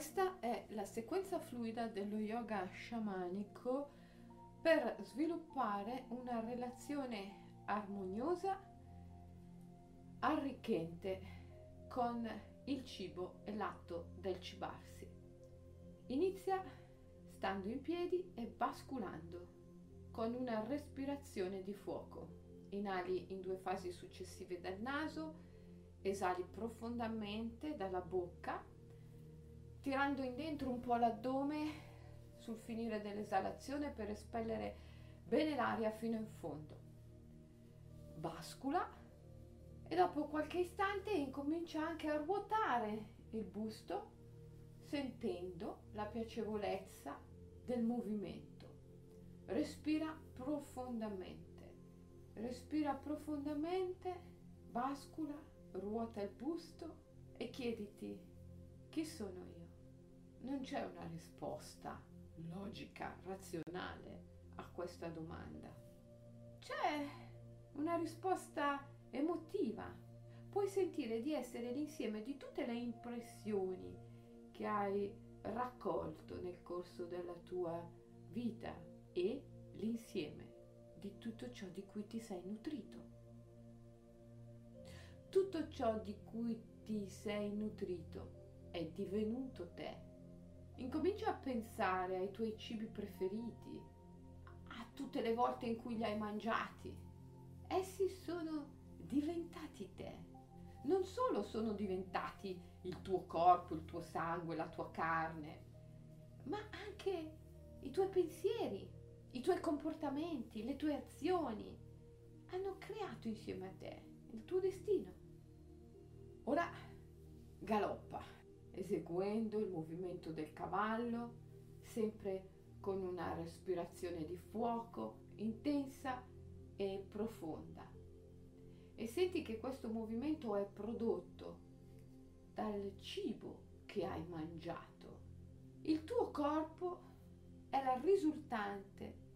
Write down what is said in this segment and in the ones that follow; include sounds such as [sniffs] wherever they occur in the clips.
Questa è la sequenza fluida dello yoga sciamanico per sviluppare una relazione armoniosa, arricchente con il cibo e l'atto del cibarsi. Inizia stando in piedi e basculando con una respirazione di fuoco. Inali in due fasi successive dal naso, esali profondamente dalla bocca, tirando in dentro un po' l'addome sul finire dell'esalazione per espellere bene l'aria fino in fondo. Bascula e dopo qualche istante incomincia anche a ruotare il busto sentendo la piacevolezza del movimento. Respira profondamente, respira profondamente, bascula, ruota il busto e chiediti chi sono io. Non c'è una risposta logica, razionale a questa domanda. C'è una risposta emotiva. Puoi sentire di essere l'insieme di tutte le impressioni che hai raccolto nel corso della tua vita e l'insieme di tutto ciò di cui ti sei nutrito. Tutto ciò di cui ti sei nutrito è divenuto te Incomincia a pensare ai tuoi cibi preferiti, a tutte le volte in cui li hai mangiati. Essi sono diventati te. Non solo sono diventati il tuo corpo, il tuo sangue, la tua carne, ma anche i tuoi pensieri, i tuoi comportamenti, le tue azioni hanno creato insieme a te il tuo destino. Ora galoppa eseguendo il movimento del cavallo, sempre con una respirazione di fuoco intensa e profonda. E senti che questo movimento è prodotto dal cibo che hai mangiato. Il tuo corpo è la risultante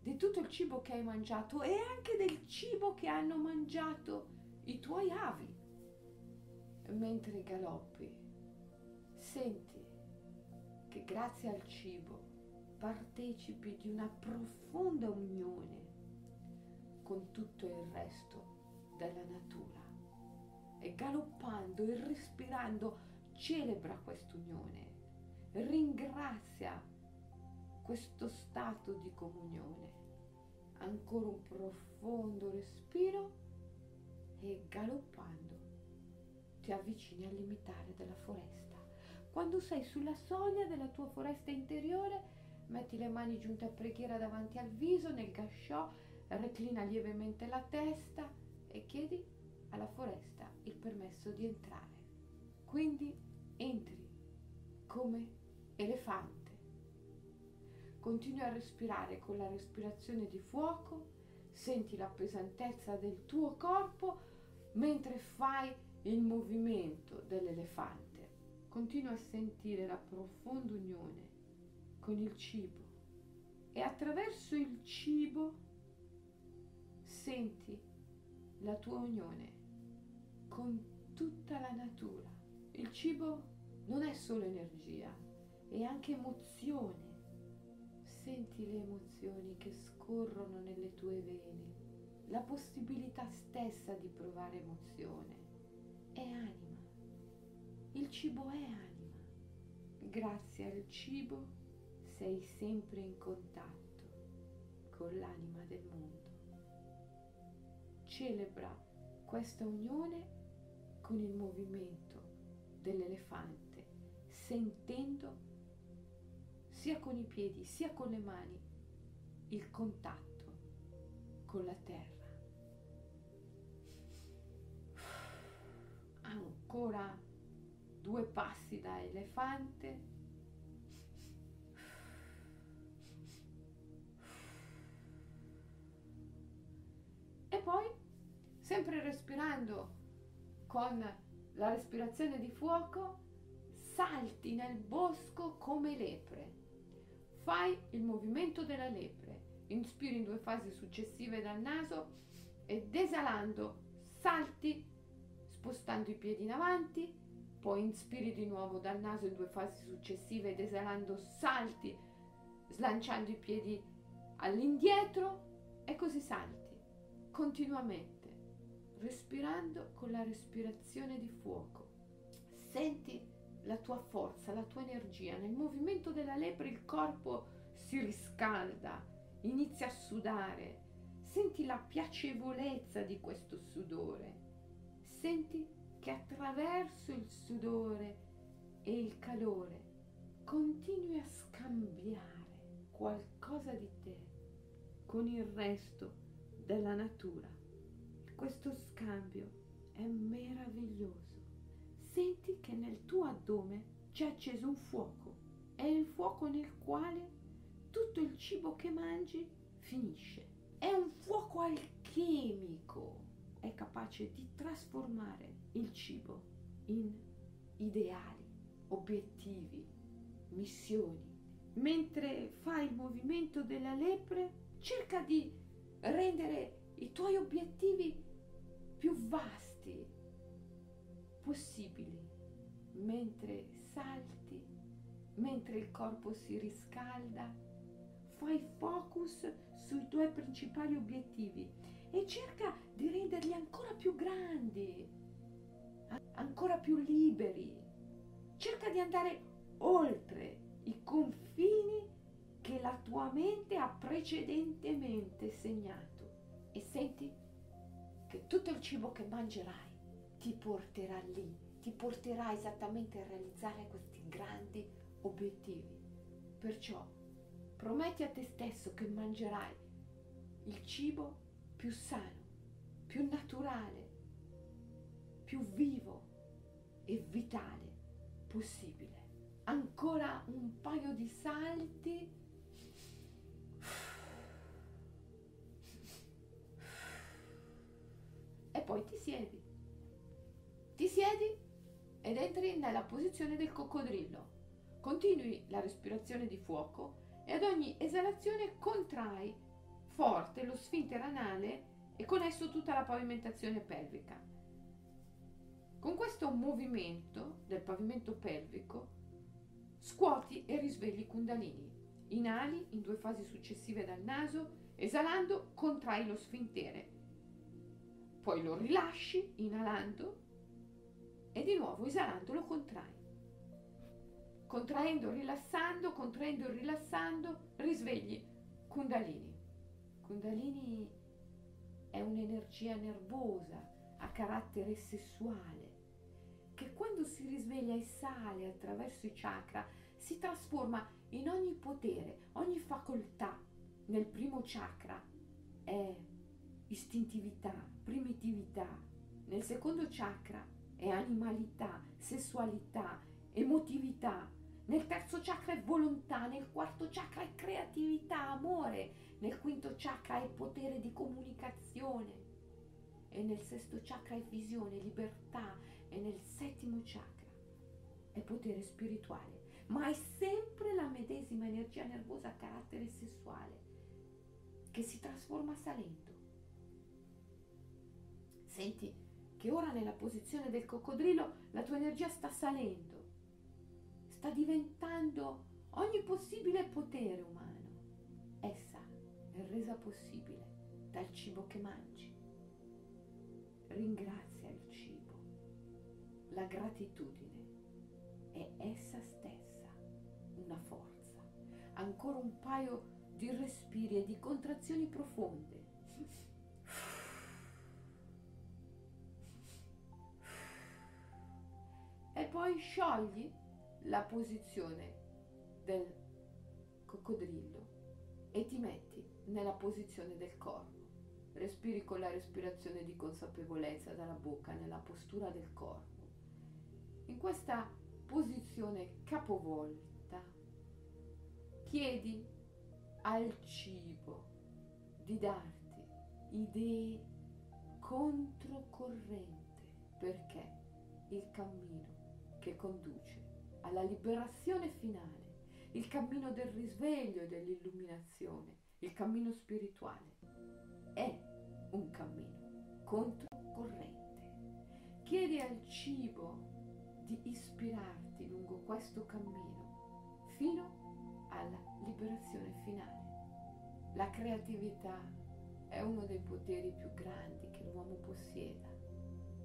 di tutto il cibo che hai mangiato e anche del cibo che hanno mangiato i tuoi avi mentre galoppi Senti che grazie al cibo partecipi di una profonda unione con tutto il resto della natura. E galoppando e respirando celebra quest'unione, ringrazia questo stato di comunione. Ancora un profondo respiro e galoppando ti avvicini al limitare della foresta. Quando sei sulla soglia della tua foresta interiore, metti le mani giunte a preghiera davanti al viso, nel gasciò, reclina lievemente la testa e chiedi alla foresta il permesso di entrare. Quindi entri come elefante. Continui a respirare con la respirazione di fuoco, senti la pesantezza del tuo corpo mentre fai il movimento dell'elefante continua a sentire la profonda unione con il cibo e attraverso il cibo senti la tua unione con tutta la natura. Il cibo non è solo energia, è anche emozione. Senti le emozioni che scorrono nelle tue vene, la possibilità stessa di provare emozione. È anima il cibo è anima. Grazie al cibo sei sempre in contatto con l'anima del mondo. Celebra questa unione con il movimento dell'elefante, sentendo sia con i piedi sia con le mani il contatto con la terra. Ancora due passi da elefante. E poi, sempre respirando con la respirazione di fuoco, salti nel bosco come lepre. Fai il movimento della lepre. Inspiri in due fasi successive dal naso ed esalando salti spostando i piedi in avanti Poi inspiri di nuovo dal naso in due fasi successive ed esalando salti, slanciando i piedi all'indietro e così salti continuamente, respirando con la respirazione di fuoco. Senti la tua forza, la tua energia. Nel movimento della lepre il corpo si riscalda, inizia a sudare. Senti la piacevolezza di questo sudore. Senti che attraverso il sudore e il calore continui a scambiare qualcosa di te con il resto della natura. Questo scambio è meraviglioso. Senti che nel tuo addome c'è acceso un fuoco. È il fuoco nel quale tutto il cibo che mangi finisce. È un fuoco alchemico. È capace di trasformare il cibo in ideali, obiettivi, missioni. Mentre fai il movimento della lepre, cerca di rendere i tuoi obiettivi più vasti possibili mentre salti, mentre il corpo si riscalda. Fai focus sui tuoi principali obiettivi e cerca di renderli ancora più grandi, ancora più liberi. Cerca di andare oltre i confini che la tua mente ha precedentemente segnato e senti che tutto il cibo che mangerai ti porterà lì, ti porterà esattamente a realizzare questi grandi obiettivi. Perciò prometti a te stesso che mangerai il cibo più sano, più naturale, più vivo e vitale possibile. Ancora un paio di salti e poi ti siedi. Ti siedi ed entri nella posizione del coccodrillo. Continui la respirazione di fuoco e ad ogni esalazione contrai forte lo sfintere anale e con esso tutta la pavimentazione pelvica. Con questo movimento del pavimento pelvico scuoti e risvegli i kundalini. Inali in due fasi successive dal naso, esalando contrai lo sfintere poi lo rilasci inalando e di nuovo esalando lo contrai. Contraendo, rilassando, contraendo rilassando, risvegli Kundalini. Kundalini è un'energia nervosa a carattere sessuale che quando si risveglia e sale attraverso i chakra si trasforma in ogni potere, ogni facoltà. Nel primo chakra è istintività, primitività. Nel secondo chakra è animalità, sessualità, emotività. Nel terzo chakra è volontà, nel quarto chakra è creatività, amore. Nel quinto chakra è potere di comunicazione. E nel sesto chakra è visione, libertà. E nel settimo chakra è potere spirituale. Ma è sempre la medesima energia nervosa a carattere sessuale che si trasforma salendo. Senti che ora nella posizione del coccodrillo la tua energia sta salendo, sta diventando ogni possibile potere umano. È resa possibile dal cibo che mangi. Ringrazia il cibo. La gratitudine è essa stessa una forza. Ancora un paio di respiri e di contrazioni profonde e poi sciogli la posizione del coccodrillo e ti metti nella posizione del corpo. Respiri con la respirazione di consapevolezza dalla bocca nella postura del corpo. In questa posizione capovolta chiedi al cibo di darti idee controcorrente perché il cammino che conduce alla liberazione finale, il cammino del risveglio e dell'illuminazione, il cammino spirituale. È un cammino controcorrente. Chiedi al cibo di ispirarti lungo questo cammino fino alla liberazione finale. La creatività è uno dei poteri più grandi che l'uomo possieda.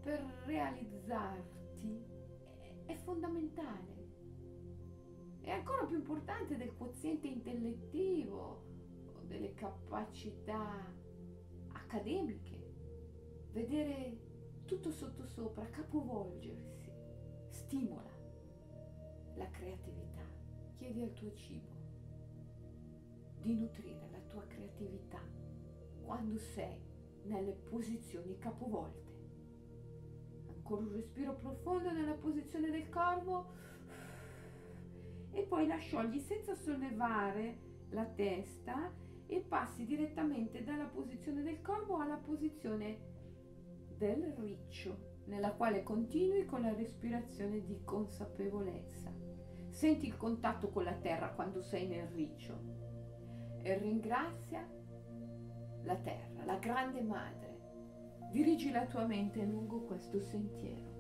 Per realizzarti è fondamentale. È ancora più importante del quoziente intellettivo delle capacità accademiche. Vedere tutto sottosopra, capovolgersi, stimola la creatività. Chiedi al tuo cibo di nutrire la tua creatività quando sei nelle posizioni capovolte. Ancora un respiro profondo nella posizione del corvo e poi la sciogli senza sollevare la testa e passi direttamente dalla posizione del corvo alla posizione del riccio, nella quale continui con la respirazione di consapevolezza. Senti il contatto con la terra quando sei nel riccio e ringrazia la terra, la grande madre. Dirigi la tua mente lungo questo sentiero.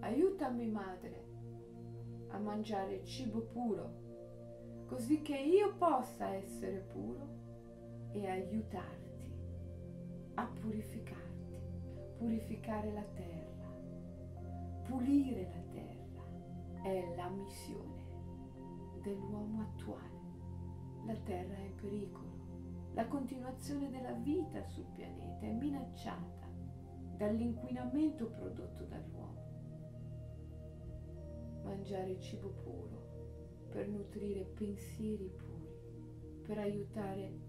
Aiutami, madre, a mangiare cibo puro, così che io possa essere puro e aiutarti a purificarti, purificare la terra, pulire la terra è la missione dell'uomo attuale. La terra è in pericolo. La continuazione della vita sul pianeta è minacciata dall'inquinamento prodotto dall'uomo. Mangiare cibo puro per nutrire pensieri puri, per aiutare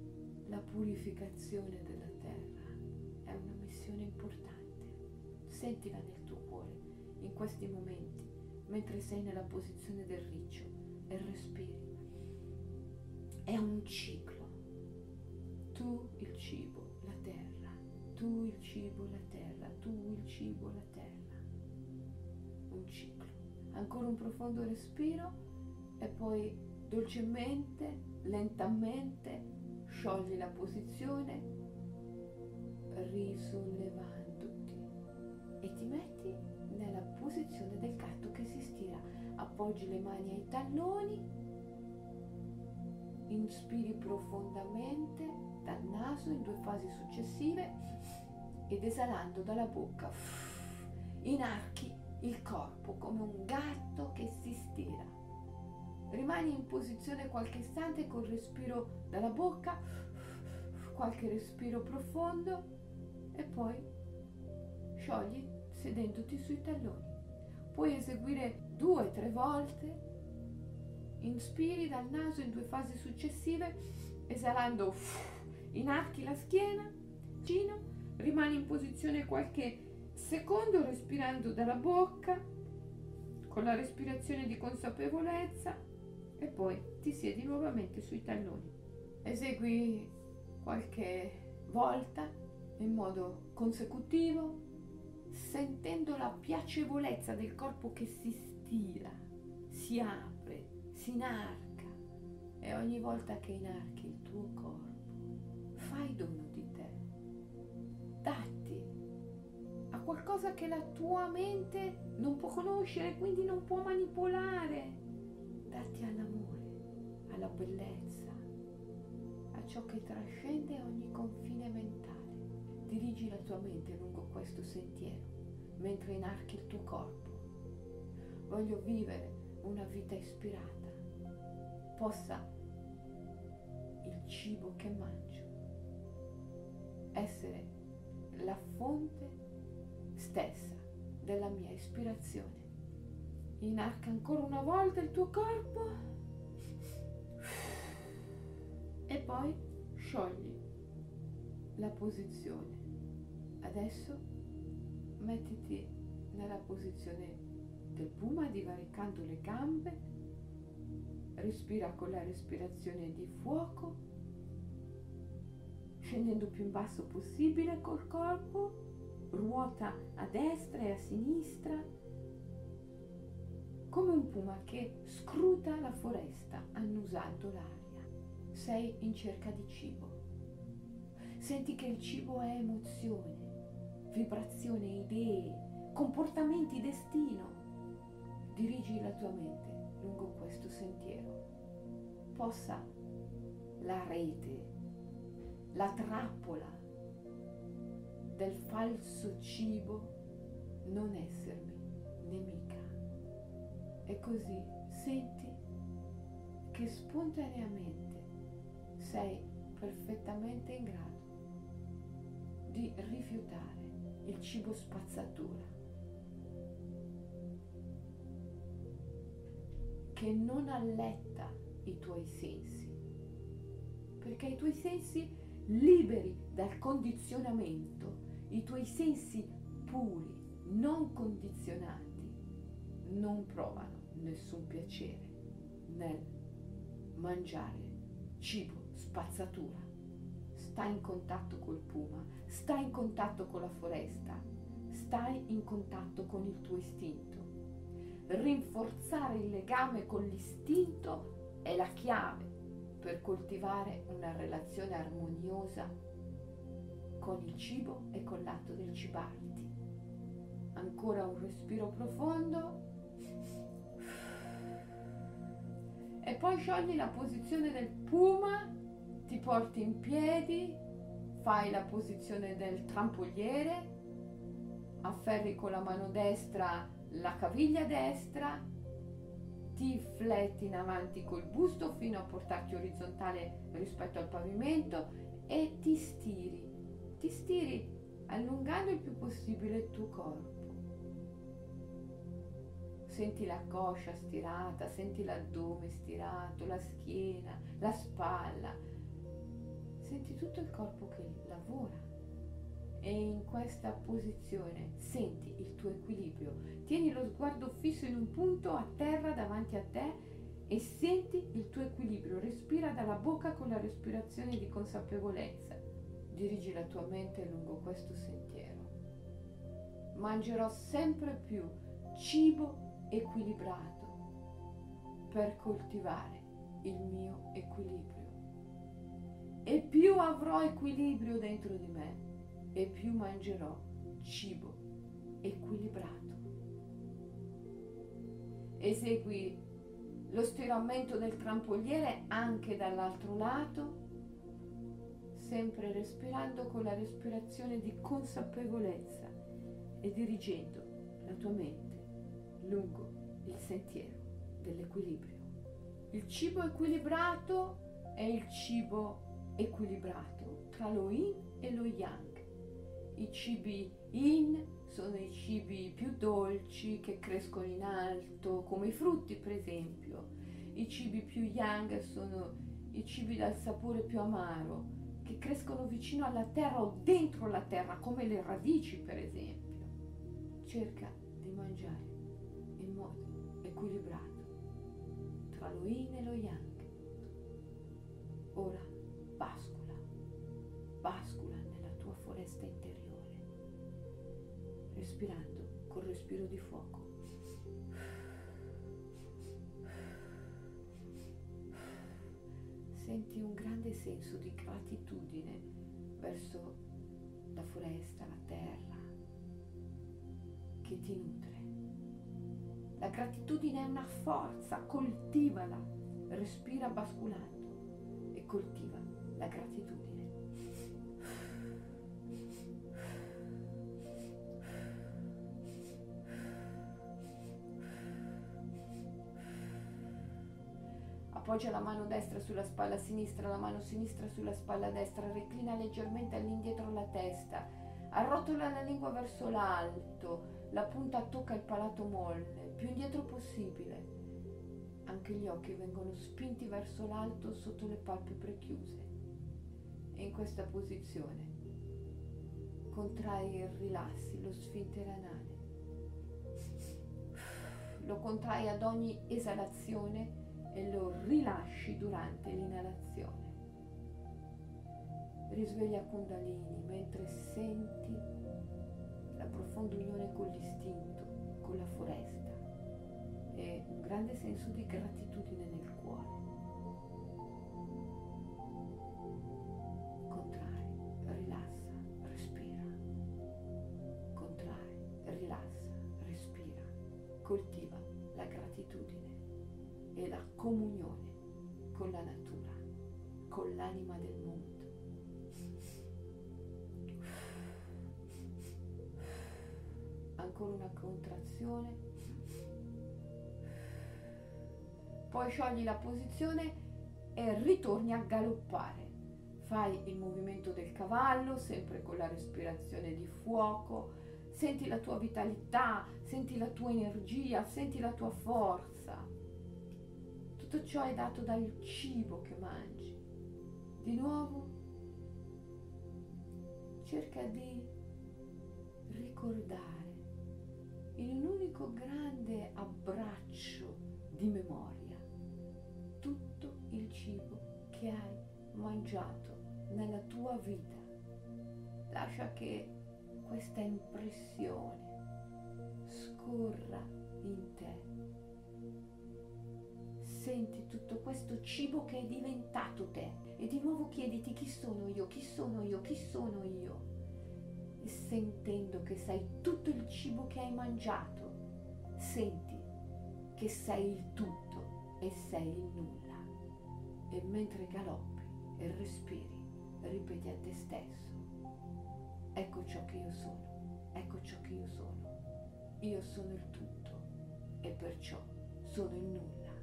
la purificazione della terra è una missione importante. Sentila nel tuo cuore in questi momenti, mentre sei nella posizione del riccio e respiri è un ciclo. Tu il cibo, la terra, tu il cibo, la terra, tu il cibo, la terra. Un ciclo. Ancora un profondo respiro e poi dolcemente, lentamente sciogli la posizione risollevandoti e ti metti nella posizione del gatto che si stira. Appoggi le mani ai talloni Inspiri profondamente dal naso in due fasi successive ed esalando dalla bocca [sniffs] inarchi il corpo come un gatto che si stira. Rimani in posizione qualche istante col respiro dalla bocca, qualche respiro profondo e poi sciogli sedendoti sui talloni. Puoi eseguire due o tre volte. Inspiri dal naso in due fasi successive, esalando, inarchi la schiena, gino, rimani in posizione qualche secondo respirando dalla bocca, con la respirazione di consapevolezza e poi ti siedi nuovamente sui talloni. Esegui qualche volta in modo consecutivo, sentendo la piacevolezza del corpo che si stira, si apre si inarca e ogni volta che inarchi il tuo corpo fai dono di te. Datti a qualcosa che la tua mente non può conoscere, quindi non può manipolare. Ciò che trascende ogni confine mentale. Dirigi la tua mente lungo questo sentiero mentre inarchi il tuo corpo. Voglio vivere una vita ispirata possa il cibo che mangio essere la fonte stessa della mia ispirazione. Inarca ancora una volta il tuo corpo e poi sciogli la posizione. Adesso mettiti nella posizione del puma divaricando le gambe respira con la respirazione di fuoco, scendendo più in basso possibile col corpo, ruota a destra e a sinistra, come un puma che scruta la foresta annusando l'aria. Sei in cerca di cibo. Senti che il cibo è emozione, vibrazione, idee, comportamenti, destino. dirigi la tua mente lungo questo sentiero. Possa la rete, la trappola del falso cibo non essermi nemica. E così senti che spontaneamente sei perfettamente in grado di rifiutare il cibo spazzatura che non alletta i tuoi sensi, perché i tuoi sensi liberi dal condizionamento, i tuoi sensi puri, non condizionati, non provano nessun piacere nel mangiare cibo spazzatura. Stai in contatto col puma, stai in contatto con la foresta, stai in contatto con il tuo istinto. Rinforzare il legame con l'istinto è la chiave per coltivare una relazione armoniosa con il cibo e con l'atto del cibarti. Ancora un respiro profondo. E poi sciogli la posizione del puma ti porti in piedi, fai la posizione del trampoliere, afferri con la mano destra la caviglia destra, ti fletti in avanti col busto fino a portarti orizzontale rispetto al pavimento e ti stiri, ti stiri allungando il più possibile il tuo corpo. Senti la coscia stirata, senti l'addome stirato, la schiena, la spalla, senti tutto il corpo che lavora e in questa posizione senti il tuo equilibrio. Tieni lo sguardo fisso in un punto a terra davanti a te e senti il tuo equilibrio. Respira dalla bocca con la respirazione di consapevolezza. Dirigi la tua mente lungo questo sentiero. Mangerò sempre più cibo equilibrato per coltivare il mio equilibrio e più avrò equilibrio dentro di me e più mangerò cibo equilibrato. Esegui lo stiramento del trampoliere anche dall'altro lato, sempre respirando con la respirazione di consapevolezza e dirigendo la tua mente lungo il sentiero dell'equilibrio. Il cibo equilibrato è il cibo equilibrato tra lo yin e lo yang. I cibi yin sono i cibi più dolci che crescono in alto, come i frutti per esempio. I cibi più yang sono i cibi dal sapore più amaro, che crescono vicino alla terra o dentro la terra, come le radici per esempio. Cerca di mangiare in modo equilibrato tra lo yin e lo yang. Ora respiro di fuoco. Senti un grande senso di gratitudine verso la foresta, la terra che ti nutre. La gratitudine è una forza, coltivala, respira basculando e coltiva la gratitudine. Appoggia la mano destra sulla spalla sinistra, la mano sinistra sulla spalla destra, reclina leggermente all'indietro la testa, arrotola la lingua verso l'alto, la punta tocca il palato molle, più indietro possibile. Anche gli occhi vengono spinti verso l'alto sotto le palpebre chiuse in questa posizione contrai e rilassi lo sfintere anale. Lo contrai ad ogni esalazione e lo rilasci durante l'inalazione. Risveglia Kundalini mentre senti la profonda unione con l'istinto, con la foresta e un grande senso di gratitudine nel cuore. Contrazione. Poi sciogli la posizione e ritorni a galoppare. Fai il movimento del cavallo, sempre con la respirazione di fuoco. Senti la tua vitalità, senti la tua energia, senti la tua forza. Tutto ciò è dato dal cibo che mangi. Di nuovo, cerca di ricordare in un unico grande abbraccio di memoria tutto il cibo che hai mangiato nella tua vita. Lascia che questa impressione scorra in te. Senti tutto questo cibo che è diventato te e di nuovo chiediti chi sono io, chi sono io, chi sono io. E sentendo che sei tutto il cibo hai mangiato, senti che sei il tutto e sei il nulla. E mentre galoppi e respiri, ripeti a te stesso, ecco ciò che io sono, ecco ciò che io sono. Io sono il tutto e perciò sono il nulla.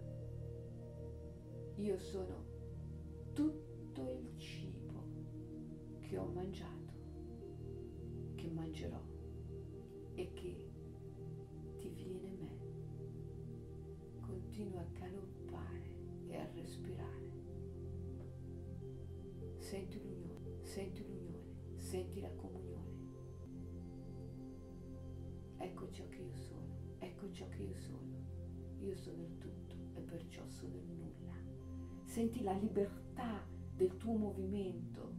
Io sono tutto il cibo che ho mangiato, che mangerò e che Continua a galoppare e a respirare. Senti l'unione, senti l'unione, senti la comunione. Ecco ciò che io sono, ecco ciò che io sono. Io sono il tutto e perciò sono il nulla. Senti la libertà del tuo movimento,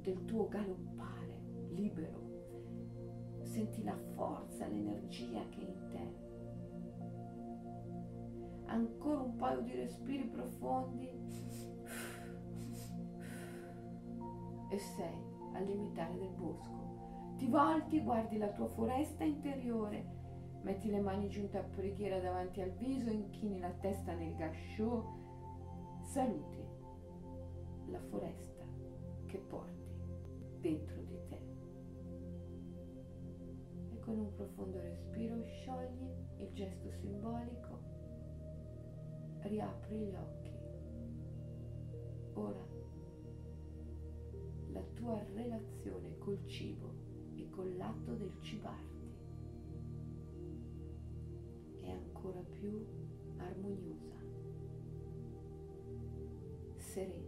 del tuo galoppare libero. Senti la forza, l'energia che è in te. Ancora un paio di respiri profondi e sei al limitare del bosco. Ti volti, guardi la tua foresta interiore, metti le mani giunte a preghiera davanti al viso, inchini la testa nel gasciò, saluti la foresta che porti dentro di te. E con un profondo respiro sciogli il gesto simbolico, riapri gli occhi. Ora la tua relazione col cibo e con l'atto del cibarti è ancora più armoniosa, serena,